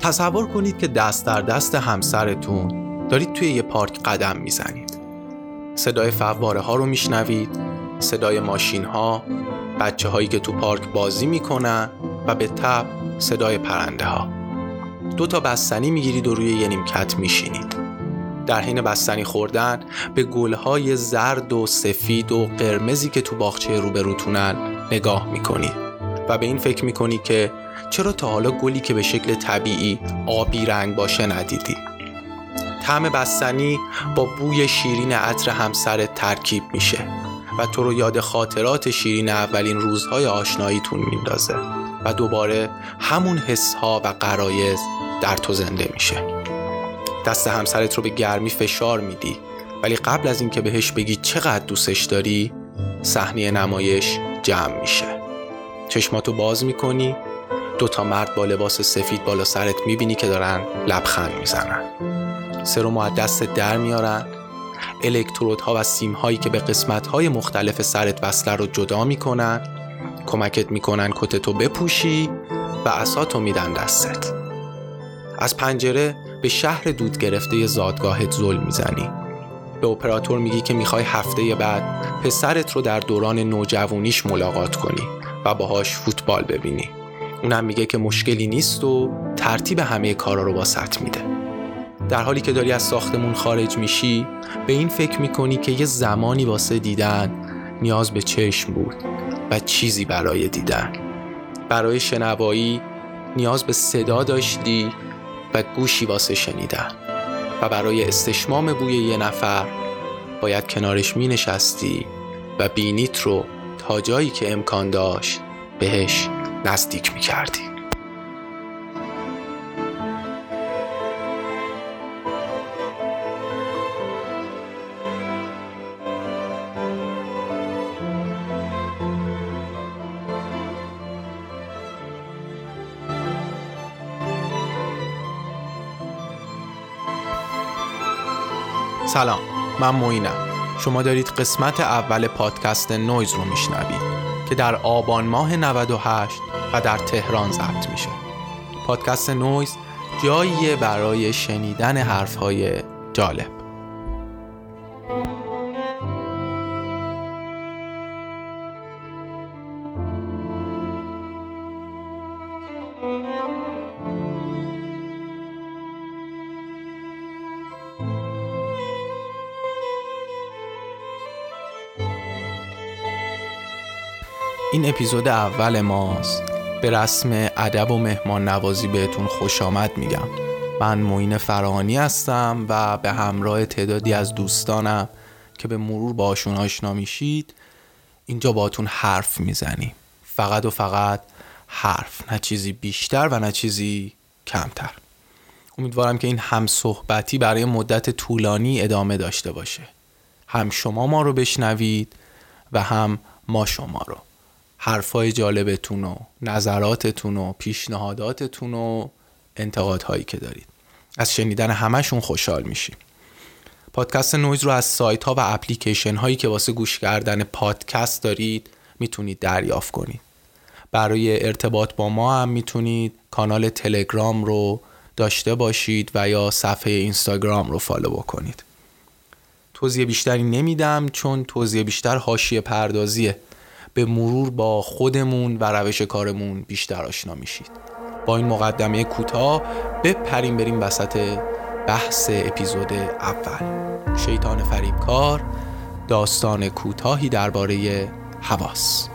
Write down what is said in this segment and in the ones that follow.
تصور کنید که دست در دست همسرتون دارید توی یه پارک قدم می‌زنید. صدای فواره ها رو میشنوید صدای ماشین ها بچه هایی که تو پارک بازی می‌کنن و به تب صدای پرنده ها دو تا بستنی می‌گیرید و روی یه نیمکت میشینید. در حین بستنی خوردن به گلهای زرد و سفید و قرمزی که تو باغچه روبروتونن نگاه می‌کنید و به این فکر می‌کنی که چرا تا حالا گلی که به شکل طبیعی آبی رنگ باشه ندیدی؟ طعم بستنی با بوی شیرین عطر همسرت ترکیب میشه و تو رو یاد خاطرات شیرین اولین روزهای آشناییتون میندازه و دوباره همون حسها و قرایز در تو زنده میشه. دست همسرت رو به گرمی فشار میدی ولی قبل از اینکه بهش بگی چقدر دوستش داری صحنه نمایش جمع میشه. چشماتو باز می‌کنی دو تا مرد با لباس سفید بالا سرت می‌بینی که دارن لبخند می‌زنن. سرمو از دست در میارن. الکترودها و سیم هایی که به قسمت های مختلف سرت وصله رو جدا می‌کنن کمکت می‌کنن کتتو بپوشی و اساتو میدن دستت. از پنجره به شهر دود گرفته زادگاهت زل می‌زنی. به اپراتور میگی که می‌خوای هفته بعد پسرت رو در دوران نوجوانیش ملاقات کنی و باهاش فوتبال ببینی. اونم میگه که مشکلی نیست و ترتیب همه کارا رو واسط میده. در حالی که داری از ساختمون خارج میشی به این فکر می‌کنی که یه زمانی واسه دیدن نیاز به چشم بود و چیزی برای دیدن. برای شنوایی نیاز به صدا داشتی و گوشی واسه شنیدن. و برای استشمام بوی یه نفر باید کنارش می نشستی و بینیت رو تا جایی که امکان داشت بهش نزدیک می کردی. سلام من معینم شما دارید قسمت اول پادکست نویز رو میشنوید که در آبان ماه 98 و در تهران ضبط میشه. پادکست نویز جاییه برای شنیدن حرفهای جالب. این اپیزود اول ماست. به رسم ادب و مهمان نوازی بهتون خوش آمد میگم. من موین فرهانی هستم و به همراه تعدادی از دوستانم که به مرور باشون آشنا میشید اینجا باتون حرف می‌زنیم. فقط و فقط حرف نه چیزی بیشتر و نه چیزی کمتر. امیدوارم که این هم صحبتی برای مدت طولانی ادامه داشته باشه. هم شما ما رو بشنوید و هم ما شما رو. حرفای جالبتون و نظراتتون و پیشنهاداتتون و انتقادهایی که دارید. از شنیدن همشون خوشحال میشیم. پادکست نویز رو از سایت ها و اپلیکیشن هایی که واسه گوش کردن پادکست دارید می‌تونید دریافت کنید. برای ارتباط با ما هم می‌تونید کانال تلگرام رو داشته باشید و یا صفحه اینستاگرام رو follow بکنید. توضیح بیشتری نمیدم چون توضیح بیشتر حاشیه پردازیه. به مرور با خودمون و روش کارمون بیشتر آشنا میشید. با این مقدمه کوتاه بپریم بریم وسط بحث اپیزود اول. شیطان فریبکار داستان کوتاهی درباره حواس.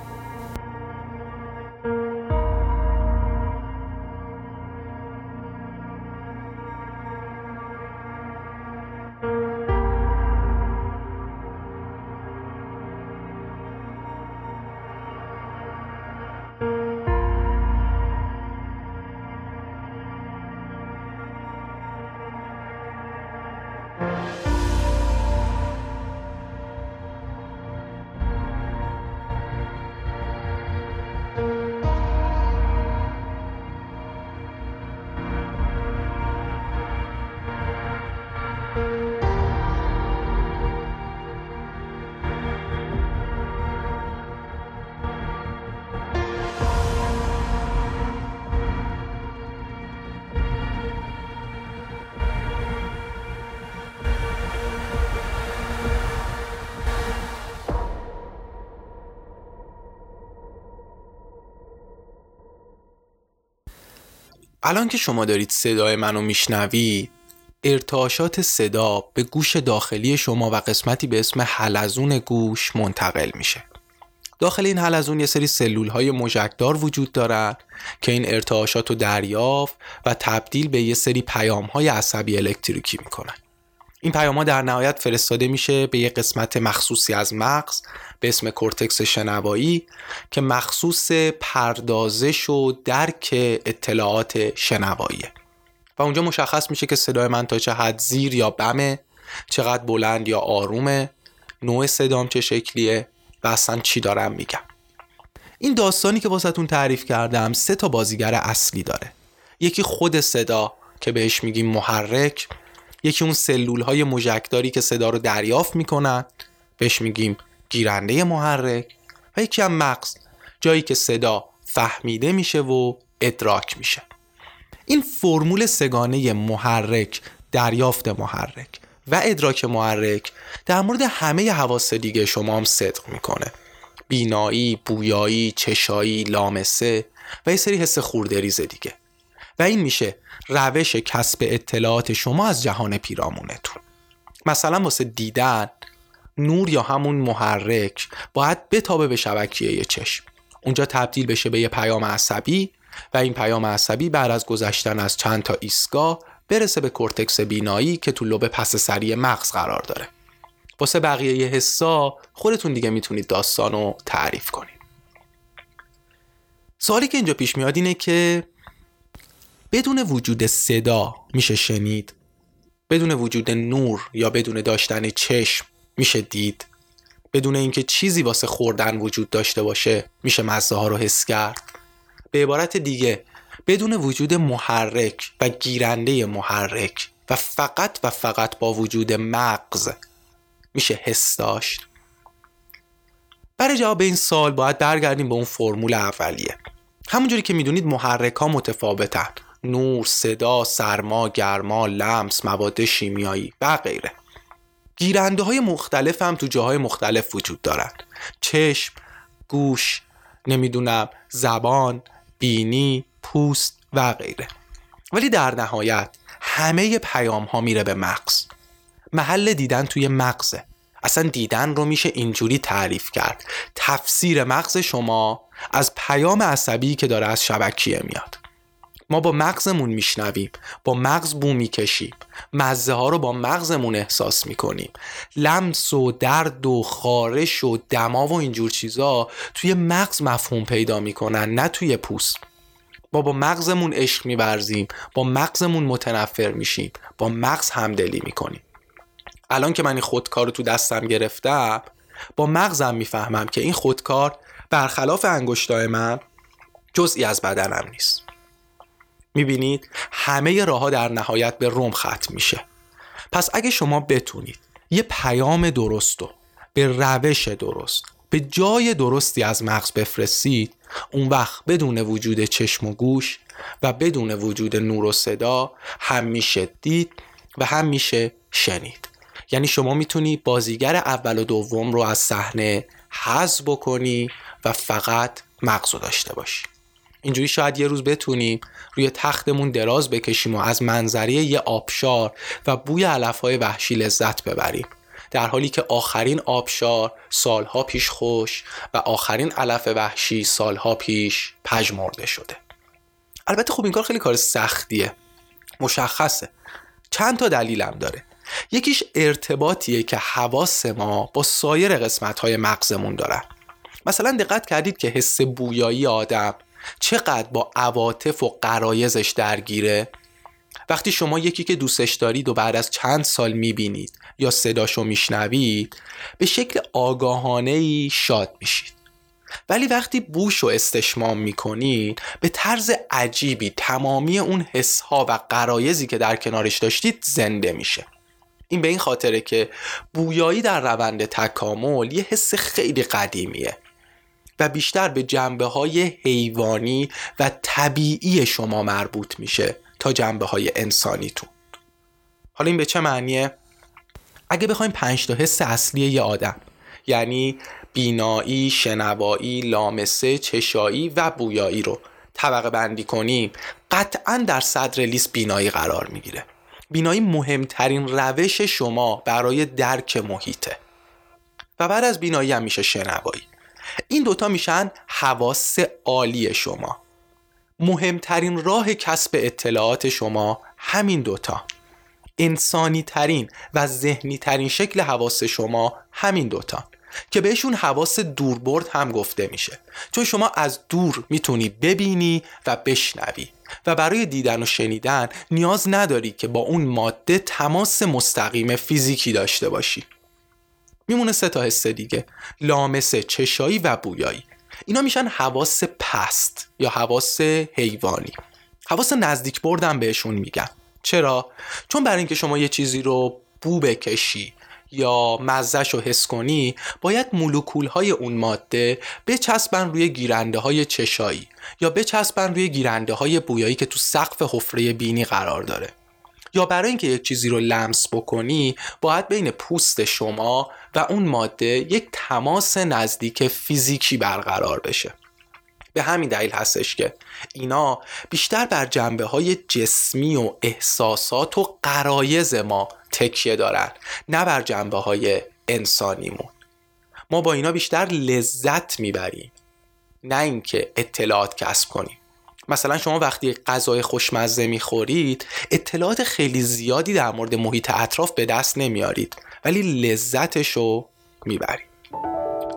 الان که شما دارید صدای منو میشنوید ارتعاشات صدا به گوش داخلی شما و قسمتی به اسم حلزون گوش منتقل میشه. داخل این حلزون یه سری سلول های مژکدار وجود دارن که این ارتعاشات رو دریافت و تبدیل به یه سری پیام های عصبی الکتریکی می‌کنن. این پیام ها در نهایت فرستاده میشه به یه قسمت مخصوصی از مغز به اسم کورتکس شنوایی که مخصوص پردازش و درک اطلاعات شنواییه. و اونجا مشخص میشه که صدای من تا چه حد زیر یا بمه چقدر بلند یا آرومه نوع صدام چه شکلیه و اصلا چی دارم میگم. این داستانی که واسهتون تعریف کردم سه تا بازیگر اصلی داره. یکی خود صدا که بهش میگیم محرک یکی اون سلول های مژکداری که صدا رو دریافت می‌کنن بهش میگیم گیرنده محرک و یکی هم مغز جایی که صدا فهمیده میشه و ادراک میشه. این فرمول سگانه محرک دریافت محرک و ادراک محرک در مورد همه حواس دیگه شما هم صدق می‌کنه. بینایی، بویایی، چشایی، لامسه و یه سری حس خوردریز دیگه. و این میشه روش کسب اطلاعات شما از جهان پیرامونتون. مثلا واسه دیدن نور یا همون محرک باید بتابه به شبکیه چشم. اونجا تبدیل بشه به یه پیام عصبی و این پیام عصبی بعد از گذشتن از چند تا ایستگاه برسه به کورتکس بینایی که تو لوب پس سری مغز قرار داره. واسه بقیه یه حسا خودتون دیگه می‌تونید داستان رو تعریف کنید. سوالی که اینجا پیش میاد اینه که بدون وجود صدا میشه شنید. بدون وجود نور یا بدون داشتن چشم میشه دید. بدون اینکه چیزی واسه خوردن وجود داشته باشه میشه مزه ها رو حس کرد. به عبارت دیگه بدون وجود محرک و گیرنده محرک و فقط و فقط با وجود مغز میشه حس داشت. برای جواب این سال باید برگردیم به اون فرمول اولیه. همونجوری که می‌دونید محرک ها متفاوتن. نور، صدا، سرما، گرما، لمس، مواد شیمیایی و غیره. گیرنده های مختلف هم تو جاهای مختلف وجود دارند. چشم، گوش، نمی‌دونم زبان، بینی، پوست و غیره. ولی در نهایت همه پیام ها میره به مغز. محل دیدن توی مغزه. اصلا دیدن رو میشه اینجوری تعریف کرد. تفسیر مغز شما از پیام عصبی که داره از شبکیه میاد. ما با مغزمون میشنویم با مغز بو می‌کشیم. مزه ها رو با مغزمون احساس می‌کنیم. لمس و درد و خارش و دما و اینجور چیزا توی مغز مفهوم پیدا می‌کنن نه توی پوست. ما با مغزمون عشق میورزیم با مغزمون متنفر میشیم با مغز همدلی می‌کنیم. الان که من این خودکار رو تو دستم گرفتم با مغزم می‌فهمم که این خودکار برخلاف انگشتای من جزئی از بدنم نیست. می‌بینید همه راه ها در نهایت به روم ختم میشه. پس اگه شما بتونید یه پیام درست و به روش درست به جای درستی از مغز بفرستید اون وقت بدون وجود چشم و گوش و بدون وجود نور و صدا هم میشه دید و هم میشه شنید. یعنی شما می‌تونی بازیگر اول و دوم رو از صحنه حذف بکنی و فقط مغز رو داشته باشی. اینجوری شاید یه روز بتونیم روی تختمون دراز بکشیم و از منظره یه آبشار و بوی علفهای وحشی لذت ببریم. در حالی که آخرین آبشار سالها پیش خوش و آخرین علف وحشی سالها پیش پژمرده شده. البته خب این کار خیلی کار سختیه. مشخصه. چند تا دلیلم داره. یکیش ارتباطیه که حواس ما با سایر قسمت های مغزمون دارن. مثلا دقت کردید که حس بویایی آدم چقدر با عواطف و قرایزش درگیره؟ وقتی شما یکی که دوستش دارید و بعد از چند سال می‌بینید یا صداشو میشنوید به شکل آگاهانه ای شاد میشید. ولی وقتی بوش و استشمام می‌کنید به طرز عجیبی تمامی اون حسها و قرایزی که در کنارش داشتید زنده میشه. این به این خاطره که بویایی در روند تکامل یه حس خیلی قدیمیه. و بیشتر به جنبه های حیوانی و طبیعی شما مربوط میشه تا جنبه های انسانیتون. حالا این به چه معنیه؟ اگه بخوایم پنج تا حس اصلی یه آدم یعنی بینایی، شنوایی، لامسه، چشایی و بویایی رو طبقه بندی کنیم قطعا در صدر لیست بینایی قرار می‌گیره. بینایی مهمترین روش شما برای درک محیطه. و بعد از بینایی هم میشه شنوایی. این دوتا میشن حواس عالی شما. مهمترین راه کسب اطلاعات شما همین دوتا. انسانی ترین و ذهنی ترین شکل حواس شما همین دوتا. که بهشون حواس دوربرد هم گفته میشه. چون شما از دور می‌تونی ببینی و بشنوی. و برای دیدن و شنیدن نیاز نداری که با اون ماده تماس مستقیم فیزیکی داشته باشی. میمونه سه تا حس دیگه. لامسه چشایی و بویایی. اینا میشن حواس پست یا حواس حیوانی. حواس نزدیک بردم بهشون میگم. چرا؟ چون برای اینکه شما یه چیزی رو بو بکشی یا مزش رو حس کنی باید مولکول های اون ماده بچسبن روی گیرنده های چشایی یا بچسبن روی گیرنده های بویایی که تو سقف حفره بینی قرار داره. یا برای اینکه یک چیزی رو لمس بکنی باید بین پوست شما و اون ماده یک تماس نزدیک فیزیکی برقرار بشه. به همین دلیل هستش که اینا بیشتر بر جنبه های جسمی و احساسات و قرایز ما تکیه دارن نه بر جنبه های انسانیمون. ما با اینا بیشتر لذت می‌بریم نه اینکه اطلاعات کسب کنیم. مثلا شما وقتی غذای خوشمزه می‌خورید اطلاعات خیلی زیادی در مورد محیط اطراف به دست نمیارید ولی لذتش رو می‌برید.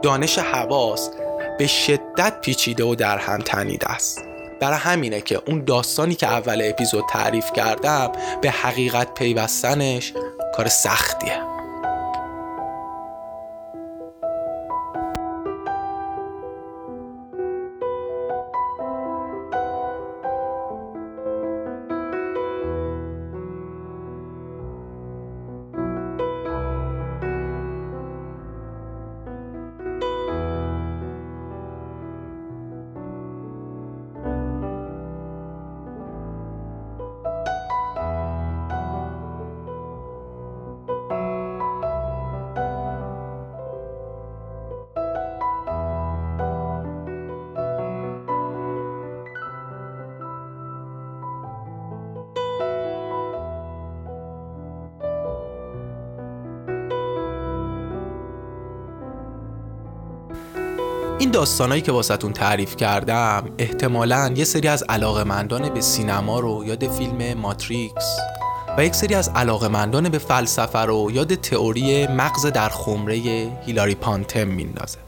دانش حواس به شدت پیچیده و در هم تنیده است. برای همینه که اون داستانی که اول اپیزود تعریف کردم به حقیقت پیوستنش کار سختیه. این داستانایی که واسهتون تعریف کردم احتمالا یه سری از علاقمندان به سینما رو یاد فیلم ماتریکس و یک سری از علاقمندان به فلسفه رو یاد تئوری مغز در خمره هیلاری پانتم میندازه.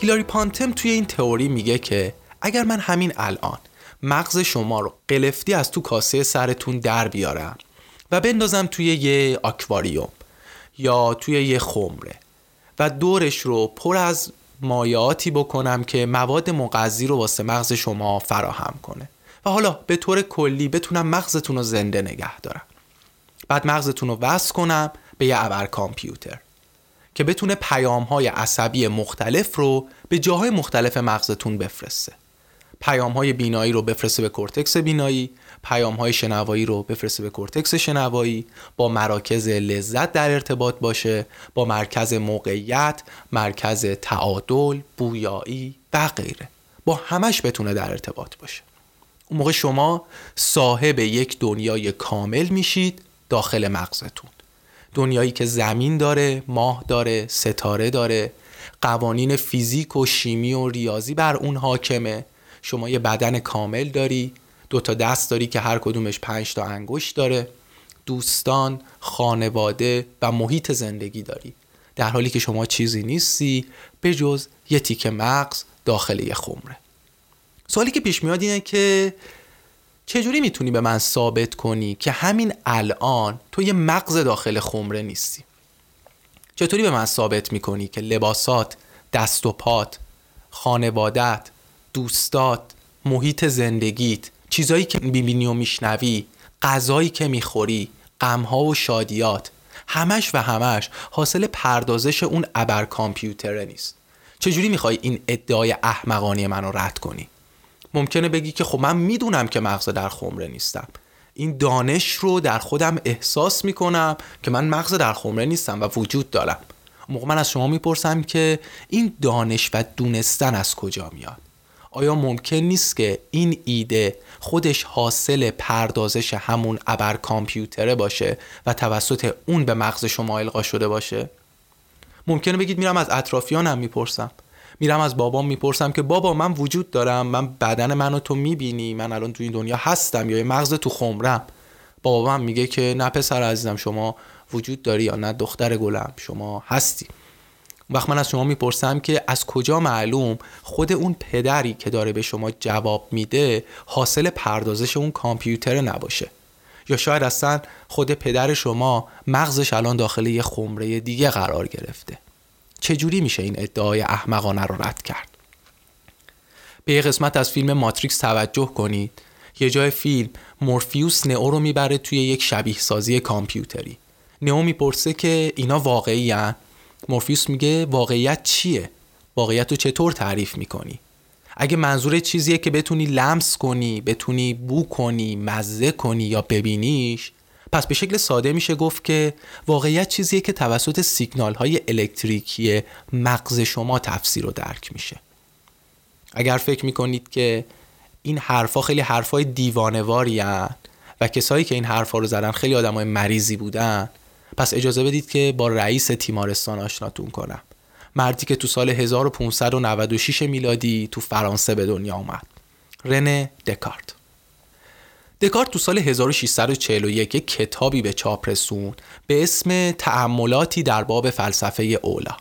هیلاری پانتم توی این تئوری میگه که اگر من همین الان مغز شما رو قلفتی از تو کاسه سرتون در بیارم و بندازم توی یه آکواریوم یا توی یه خمره و دورش رو پر از مایعاتی بکنم که مواد مغذی رو واسه مغز شما فراهم کنه. و حالا به طور کلی بتونم مغزتون رو زنده نگه دارم. بعد مغزتون رو وصل کنم به یه ابر کامپیوتر که بتونه پیام های عصبی مختلف رو به جاهای مختلف مغزتون بفرسته. پیام های بینایی رو بفرسته به کورتکس بینایی پیام های شنوایی رو بفرسته به کورتکس شنوایی با مراکز لذت در ارتباط باشه با مرکز موقعیت مرکز تعادل بویایی و غیره. با همش بتونه در ارتباط باشه. اون موقع شما صاحب یک دنیای کامل میشید داخل مغزتون. دنیایی که زمین داره ماه داره ستاره داره قوانین فیزیک و شیمی و ریاضی بر اون حاکمه. شما یه بدن کامل داری دو تا دست داری که هر کدومش پنج تا انگشت داره. دوستان خانواده و محیط زندگی داری. در حالی که شما چیزی نیستی به جز یه تیک مغز داخل یه خمره. سوالی که پیش میاد اینه که چجوری می‌تونی به من ثابت کنی که همین الان تو یه مغز داخل خمره نیستی؟ چطوری به من ثابت می‌کنی که لباسات دست و پات خانوادت دوستات محیط زندگیت چیزایی که می‌بینی و میشنوی غذایی که می‌خوری غمها و شادیات همش و همش حاصل پردازش اون ابر کامپیوتره نیست. چجوری می‌خوای این ادعای احمقانی منو رد کنی؟ ممکنه بگی که خب من می‌دونم که مغز در خمره نیستم. این دانش رو در خودم احساس می‌کنم که من مغز در خمره نیستم و وجود دارم. موقع من از شما می‌پرسم که این دانش و دونستن از کجا میاد؟ آیا ممکن نیست که این ایده خودش حاصل پردازش همون ابر کامپیوتره باشه و توسط اون به مغز شما القا شده باشه؟ ممکنه بگید میرم از اطرافیانم می‌پرسم. میرم از بابام می‌پرسم که بابا من وجود دارم من بدن منو تو می‌بینی من الان تو این دنیا هستم یا مغز تو خمرم. بابام میگه که نه پسر عزیزم شما وجود داری یا نه دختر گلم شما هستی. وقت من از شما می‌پرسم که از کجا معلوم خود اون پدری که داره به شما جواب میده حاصل پردازش اون کامپیوتر نباشه؟ یا شاید اصلا خود پدر شما مغزش الان داخل یه خمره دیگه قرار گرفته؟ چجوری میشه این ادعای احمقانه رو رد کرد؟ به یه قسمت از فیلم ماتریکس توجه کنید. یه جای فیلم مورفیوس نئو رو می‌بره توی یک شبیه سازی کامپیوتری. نئو می‌پرسه که اینا واقعی هن؟ مورفیوس میگه واقعیت چیه؟ واقعیت رو چطور تعریف می‌کنی؟ اگه منظور چیزیه که بتونی لمس کنی، بتونی بو کنی، مزه کنی یا ببینیش پس به شکل ساده میشه گفت که واقعیت چیزیه که توسط سیگنال های الکتریکی مغز شما تفسیر و درک میشه اگر فکر می‌کنید که این حرفا خیلی حرفای دیوانواری و کسایی که این حرفا رو زدن خیلی آدمای مریضی بودن پس اجازه بدید که با رئیس تیمارستان آشناتون کنم. مردی که تو سال 1596 میلادی تو فرانسه به دنیا اومد. رنه دکارت. دکارت تو سال 1641 یک کتابی به چاپ رسون به اسم تعملاتی در باب فلسفه اولا.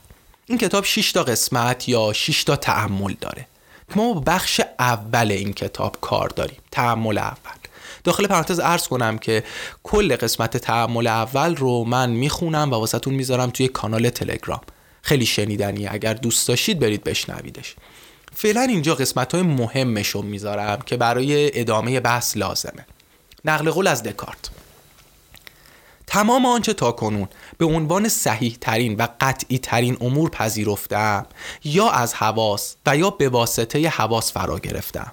این کتاب 6 تا قسمت یا 6 تا تعمل داره. ما بخش اول این کتاب کار داریم. تعمل اول. داخل پرانتز ارز کنم که کل قسمت تعمل اول رو من می‌خونم و واسهتون می‌ذارم توی کانال تلگرام. خیلی شنیدنیه اگر دوست داشتید برید بشنویدش. فعلا اینجا قسمت های مهمش رو می‌ذارم که برای ادامه بحث لازمه. نقل قول از دکارت. تمام آنچه تا کنون به عنوان صحیح ترین و قطعی ترین امور پذیرفتم یا از حواس و یا به واسطه حواس فرا گرفتم.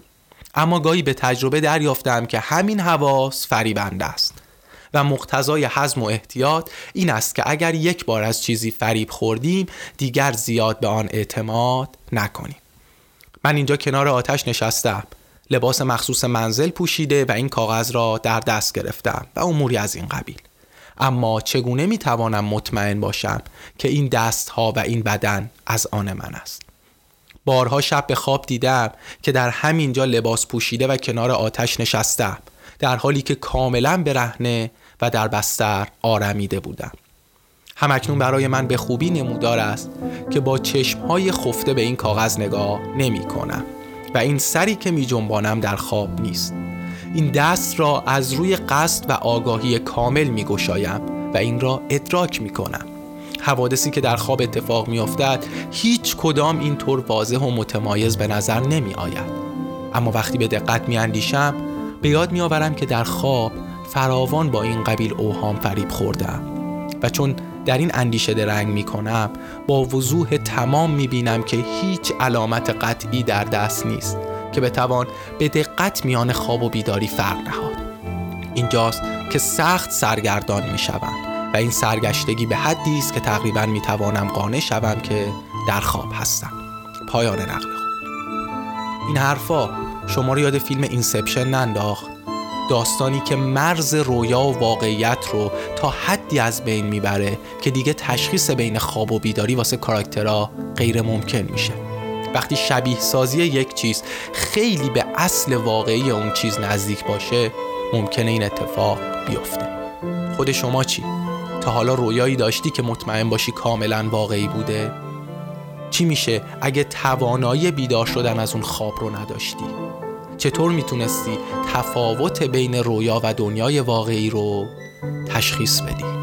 اما گاهی به تجربه دریافتم که همین حواس فریبنده است. و مقتضای حزم و احتیاط این است که اگر یک بار از چیزی فریب خوردیم دیگر زیاد به آن اعتماد نکنیم. من اینجا کنار آتش نشستم. لباس مخصوص منزل پوشیده و این کاغذ را در دست گرفتم و اموری از این قبیل. اما چگونه می توانم مطمئن باشم که این دست ها و این بدن از آن من است؟ بارها شب به خواب دیدم که در همین جا لباس پوشیده و کنار آتش نشستم در حالی که کاملا برهنه و در بستر آرمیده بودم. همکنون برای من به خوبی نمودار است که با چشمهای خفته به این کاغذ نگاه نمی کنم و این سری که می جنبانم در خواب نیست. این دست را از روی قصد و آگاهی کامل می گشایم و این را ادراک می کنم حوادثی که در خواب اتفاق می افتد هیچ کدام اینطور واضح و متمایز به نظر نمی آید اما وقتی به دقت می اندیشم به یاد می آورم که در خواب فراوان با این قبیل اوهام فریب خوردم. و چون در این اندیشه درنگ می کنم با وضوح تمام می بینم که هیچ علامت قطعی در دست نیست که بتوان به دقت میان خواب و بیداری فرق نهاد. اینجاست که سخت سرگردان می شوم و این سرگشتگی به حدی است که تقریبا می توانم قانع شوم که در خواب هستم. پایان نقل این حرفا شما رو یاد فیلم اینسپشن ننداخت. داستانی که مرز رویا و واقعیت رو تا حدی از بین می‌بره که دیگه تشخیص بین خواب و بیداری واسه کاراکترها غیر ممکن میشه. وقتی شبیه سازی یک چیز خیلی به اصل واقعی اون چیز نزدیک باشه ممکنه این اتفاق بیفته. خود شما چی؟ تا حالا رویایی داشتی که مطمئن باشی کاملا واقعی بوده؟ چی میشه اگه توانایی بیدار شدن از اون خواب رو نداشتی؟ چطور می‌تونستی تفاوت بین رویا و دنیای واقعی رو تشخیص بدی؟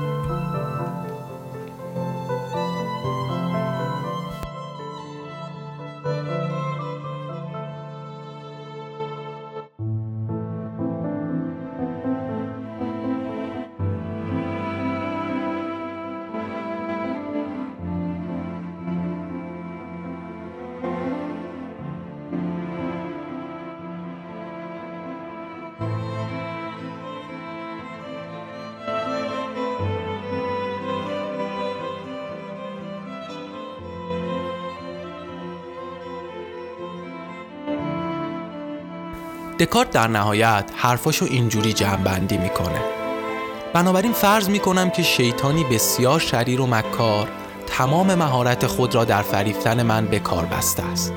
دکارت در نهایت حرفاشو اینجوری جمعبندی می‌کنه. بنابراین فرض می‌کنم که شیطانی بسیار شریر و مکار تمام مهارت خود را در فریفتن من به کار بسته است.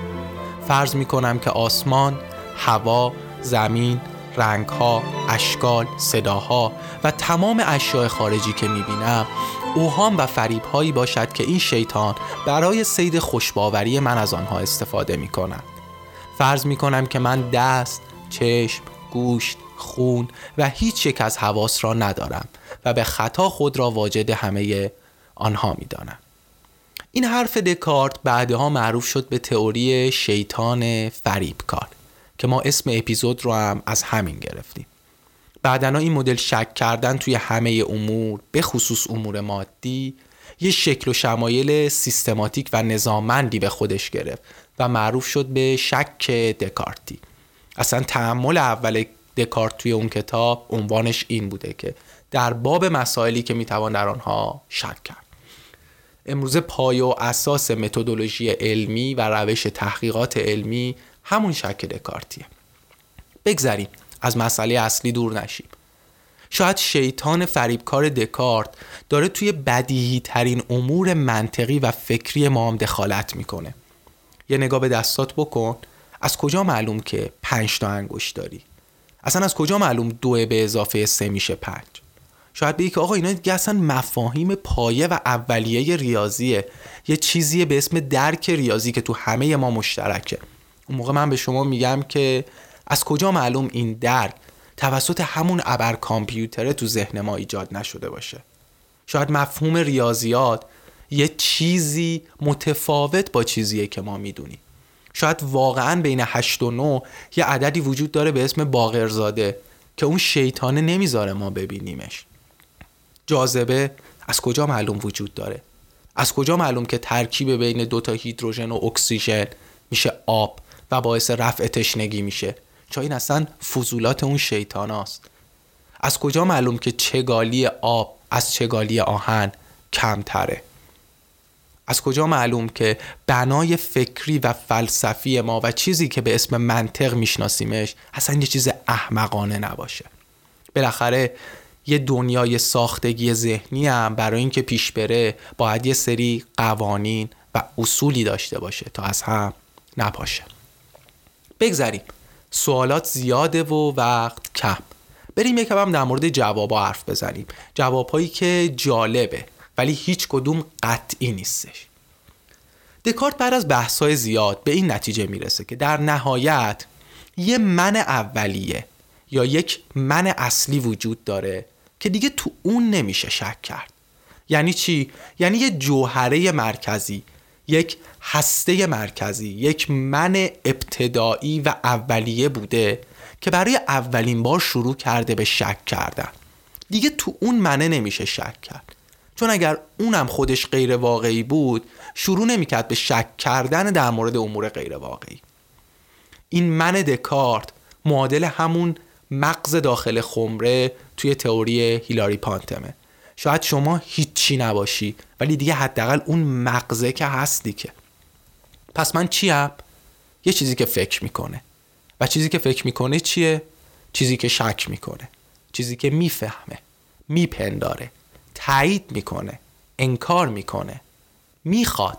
فرض می‌کنم که آسمان، هوا، زمین، رنگها، اشکال، صداها و تمام اشیاء خارجی که می‌بینم اوهام و فریبهایی باشد که این شیطان برای سید خوشباوری من از آنها استفاده می‌کنم فرض می‌کنم که من دست، چشم، گوشت، خون و هیچ یک از حواس را ندارم و به خطا خود را واجد همه آنها می‌دانم این حرف دکارت بعدها معروف شد به تئوری شیطان فریبکار که ما اسم اپیزود رو هم از همین گرفتیم. بعدنا این مدل شک کردن توی همه امور به خصوص امور مادی یه شکل و شمایل سیستماتیک و نظاممندی به خودش گرفت و معروف شد به شک دکارتی. اصلا تحمل اول دکارت توی اون کتاب عنوانش این بوده که در باب مسائلی که می‌توان در آنها شک کرد. امروزه پای و اساس متدولوژی علمی و روش تحقیقات علمی همون شک دکارتیه. بگذریم از مسئله اصلی دور نشیم. شاید شیطان فریبکار دکارت داره توی بدیهی ترین امور منطقی و فکری ما هم دخالت می‌کنه. یه نگاه به دستات بکن. از کجا معلوم که پنج تا انگشت داری؟ اصلا از کجا معلوم دو به اضافه سه میشه پنج؟ شاید بگی که آقا اینا دیگه اصلا مفاهیم پایه و اولیه ریاضیه. یه چیزیه به اسم درک ریاضی که تو همه ما مشترکه. اون موقع من به شما میگم که از کجا معلوم این درک توسط همون ابر کامپیوتره تو ذهن ما ایجاد نشده باشه؟ شاید مفهوم ریاضیات یه چیزی متفاوت با چیزیه که ما می‌دونیم. شاید واقعا بین 8 و 9 یه عددی وجود داره به اسم باقرزاده که اون شیطانه نمی‌ذاره ما ببینیمش. جاذبه از کجا معلوم وجود داره؟ از کجا معلوم که ترکیب بین دوتا هیدروژن و اکسیژن میشه آب و باعث رفع تشنگی میشه؟ چون این اصلا فضولات اون شیطان است. از کجا معلوم که چگالی آب از چگالی آهن کمتره؟ از کجا معلوم که بنای فکری و فلسفی ما و چیزی که به اسم منطق میشناسیمش اصلا یه چیز احمقانه نباشه؟ بالاخره یه دنیای ساختگی ذهنی هم برای اینکه پیش بره باید یه سری قوانین و اصولی داشته باشه تا از هم نپاشه. بگذریم. سوالات زیاده و وقت کم. بریم یکم هم در مورد جوابا حرف بزنیم. جوابهایی که جالبه. ولی هیچ کدوم قطعی نیستش. دکارت بعد از بحثای زیاد به این نتیجه می‌رسه که در نهایت یه من اولیه یا یک من اصلی وجود داره که دیگه تو اون نمیشه شک کرد. یعنی چی؟ یعنی یه جوهره مرکزی یک هسته مرکزی یک من ابتدایی و اولیه بوده که برای اولین بار شروع کرده به شک کردن. دیگه تو اون منه نمیشه شک کرد. چون اگر اونم خودش غیر واقعی بود شروع نمی‌کرد به شک کردن در مورد امور غیر واقعی این من دکارت معادل همون مغز داخل خمره توی تئوری هیلاری پانتمه. شاید شما هیچی نباشی ولی دیگه حداقل اون مغزه که هستی که پس من چیم؟ یه چیزی که فکر می‌کنه. و چیزی که فکر می‌کنه چیه؟ چیزی که شک می‌کنه. چیزی که می‌فهمه میپنداره. تایید می‌کنه انکار می‌کنه می‌خواد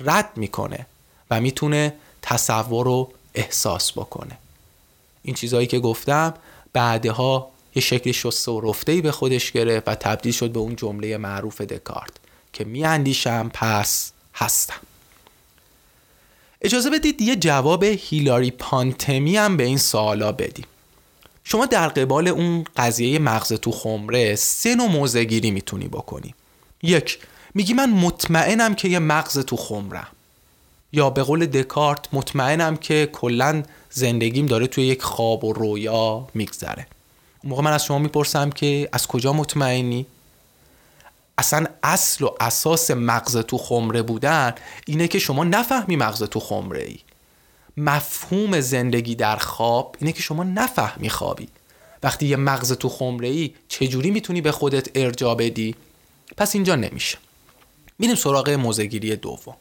رد می‌کنه و می‌تونه تصور رو احساس بکنه. این چیزهایی که گفتم بعدها یه شکل شسته و رفته به خودش گرفت و تبدیل شد به اون جمله معروف دکارت که میاندیشم پس هستم. اجازه بدید یه جواب هیلاری پانتمی هم به این سوالا بدیم. شما در قبال اون قضیه مغز تو خمره سه نوع موزه گیری می‌تونی بکنی. یک میگی من مطمئنم که یه مغز تو خمرم. یا به قول دکارت مطمئنم که کلا زندگیم داره توی یک خواب و رویا میگذره. اون موقع من از شما می‌پرسم که از کجا مطمئنی؟ اصلا اصل و اساس مغز تو خمره بودن اینه که شما نفهمی مغز تو خمره ای مفهوم زندگی در خواب اینه که شما نفهمی خوابی. وقتی یه مغز تو خمره ای چجوری می‌تونی به خودت ارجا بدی؟ پس اینجا نمیشه. میریم سراغ موزگیری دوم.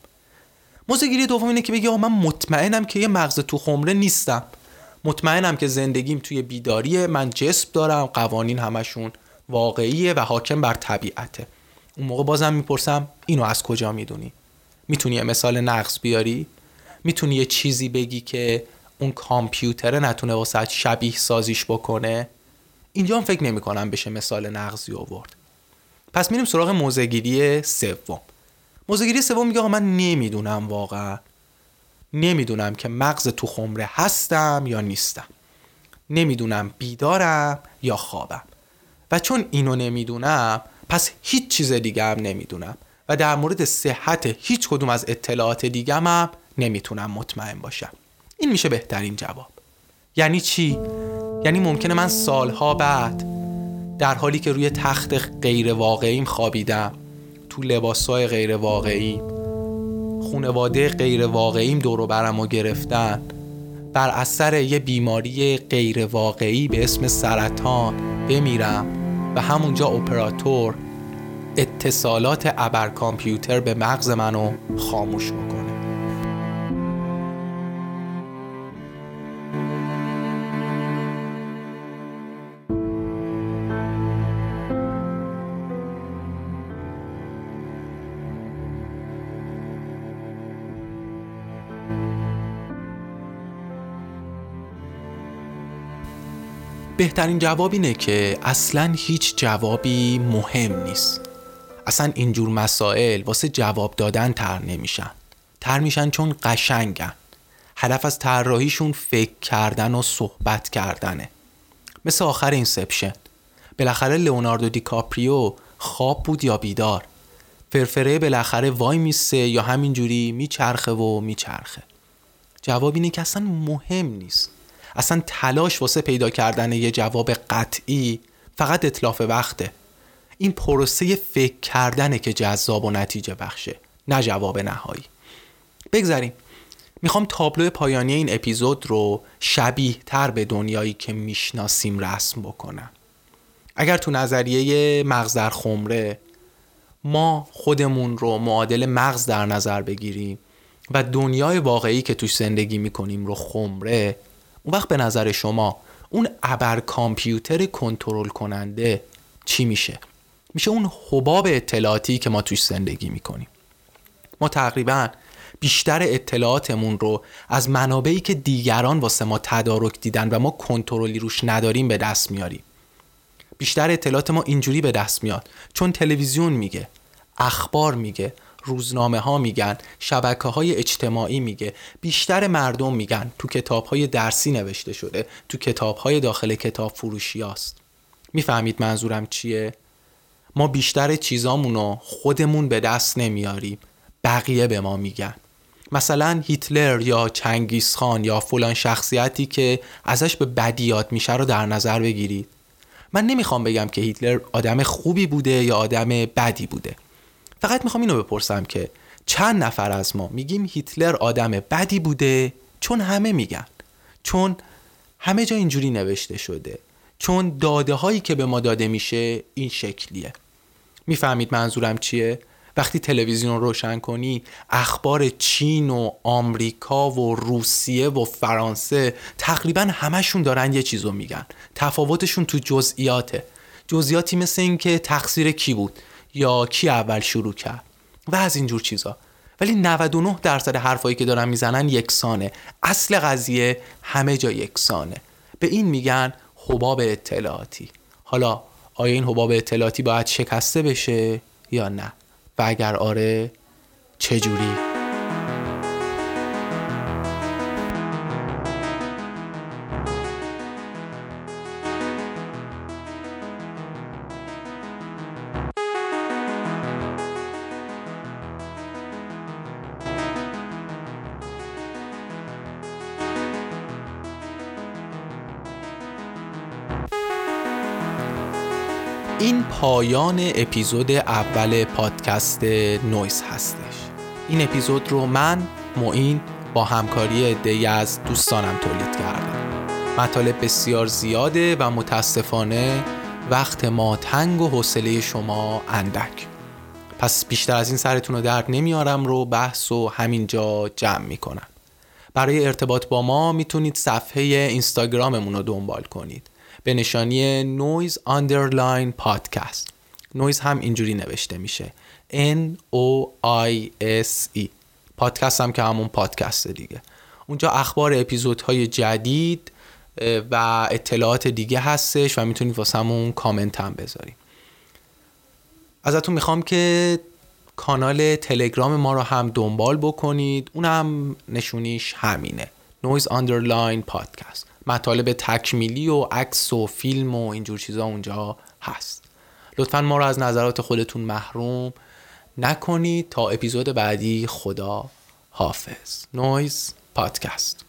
موزگیری دوم اینه که بگی آقا من مطمئنم که یه مغز تو خمره نیستم. مطمئنم که زندگیم توی بیداریه من جسم دارم قوانین همشون واقعیه و حاکم بر طبیعته. اون موقع بازم می‌پرسم اینو از کجا می‌دونی؟ می‌تونی مثال نقص بیاری؟ می‌تونی یه چیزی بگی که اون کامپیوتره نتونه واسه شبیه سازیش بکنه؟ اینجا هم فکر نمی کنم بشه مثال نقضی آورد. پس میریم سراغ موزگیری سوم. موزگیری سوم میگه آقا من نمی‌دونم واقعا. نمی‌دونم که مغز تو خمره هستم یا نیستم. نمی‌دونم بیدارم یا خوابم. و چون اینو نمی‌دونم پس هیچ چیز دیگه هم نمی‌دونم. و در مورد صحت هیچ کدوم از اطلاعات دیگه هم نمی‌تونم مطمئن باشم. این میشه بهترین جواب. یعنی چی؟ یعنی ممکنه من سالها بعد در حالی که روی تخت غیر واقعیم خوابیدم تو لباسای غیر واقعیم خونواده غیر واقعیم دورو برم و گرفتن بر اثر یه بیماری غیر واقعی به اسم سرطان بمیرم و همونجا اپراتور اتصالات ابر کامپیوتر به مغز منو خاموش بکنه بهترین جواب اینه که اصلا هیچ جوابی مهم نیست. اصلا اینجور مسائل واسه جواب دادن طرح نمیشن. طرح میشن چون قشنگن. هدف از طراحیشون فکر کردن و صحبت کردنه. مثل آخر Inception. بالاخره لئوناردو دیکاپریو خواب بود یا بیدار. فرفره بالاخره وای میسه یا همینجوری میچرخه و میچرخه. جواب اینه که اصلا مهم نیست. اصلا تلاش واسه پیدا کردن یه جواب قطعی فقط اطلاف وقته. این پروسه فکر کردنه که جذاب و نتیجه بخشه نه جواب نهایی. بگذاریم می‌خوام تابلو پایانی این اپیزود رو شبیه تر به دنیایی که می‌شناسیم رسم بکنم. اگر تو نظریه مغز در خمره ما خودمون رو معادل مغز در نظر بگیریم و دنیای واقعی که توش زندگی می‌کنیم رو خمره اون وقت به نظر شما اون ابر کامپیوتر کنترل کننده چی میشه؟ میشه اون حباب اطلاعاتی که ما توش زندگی می‌کنیم. ما تقریبا بیشتر اطلاعاتمون رو از منابعی که دیگران واسه ما تدارک دیدن و ما کنترلی روش نداریم به دست میاریم. بیشتر اطلاعات ما اینجوری به دست میاد. چون تلویزیون میگه اخبار میگه روزنامه ها میگن شبکه های اجتماعی میگه. بیشتر مردم میگن تو کتاب های درسی نوشته شده تو کتاب های داخل کتاب فروشی هست می‌فهمید منظورم چیه؟ ما بیشتر چیزامون رو خودمون به دست نمیاریم بقیه به ما میگن. مثلا هیتلر یا چنگیز خان یا فلان شخصیتی که ازش به بدی یاد میشه رو در نظر بگیرید. من نمی‌خوام بگم که هیتلر آدم خوبی بوده یا آدم بدی بوده. فقط می‌خوام اینو بپرسم که چند نفر از ما میگیم هیتلر آدم بدی بوده چون همه میگن. چون همه جا اینجوری نوشته شده. چون داده هایی که به ما داده میشه این شکلیه. می‌فهمید منظورم چیه؟ وقتی تلویزیون روشن کنی اخبار چین و آمریکا و روسیه و فرانسه تقریبا همشون دارن یه چیزو میگن. تفاوتشون تو جزئیاته. جزئیاتی مثل این که تقصیر کی بود؟ یا کی اول شروع کرد؟ و از اینجور چیزا. ولی 99 درصد حرفایی که دارن می‌زنن یکسانه. اصل قضیه همه جا یکسانه. به این میگن حباب اطلاعاتی. حالا آیا این حباب اطلاعاتی باید شکسته بشه یا نه؟ و اگر آره چجوری؟ پایان اپیزود اول پادکست نویز هستش. این اپیزود رو من معین با همکاری دی از دوستانم تولید کردم. مطالب بسیار زیاده و متاسفانه وقت ما تنگ و حوصله شما اندک. پس بیشتر از این سرتون رو درد نمیارم رو بحث و همینجا جمع می‌کنم. برای ارتباط با ما می‌تونید صفحه اینستاگراممون رو دنبال کنید. به نشانی noise underline podcast. نویز هم اینجوری نوشته میشه. N O I S E. پادکست هم که همون پادکست دیگه. اونجا اخبار اپیزودهای جدید و اطلاعات دیگه هستش و می‌تونید واسه همون کامنت هم بذارید. ازتون می‌خوام که کانال تلگرام ما رو هم دنبال بکنید. اون هم نشونیش همینه. noise underline podcast. مطالب تکمیلی و عکس و فیلم و اینجور چیزا اونجا هست. لطفا ما رو از نظرات خودتون محروم نکنید. تا اپیزود بعدی خدا حافظ. نویز پادکست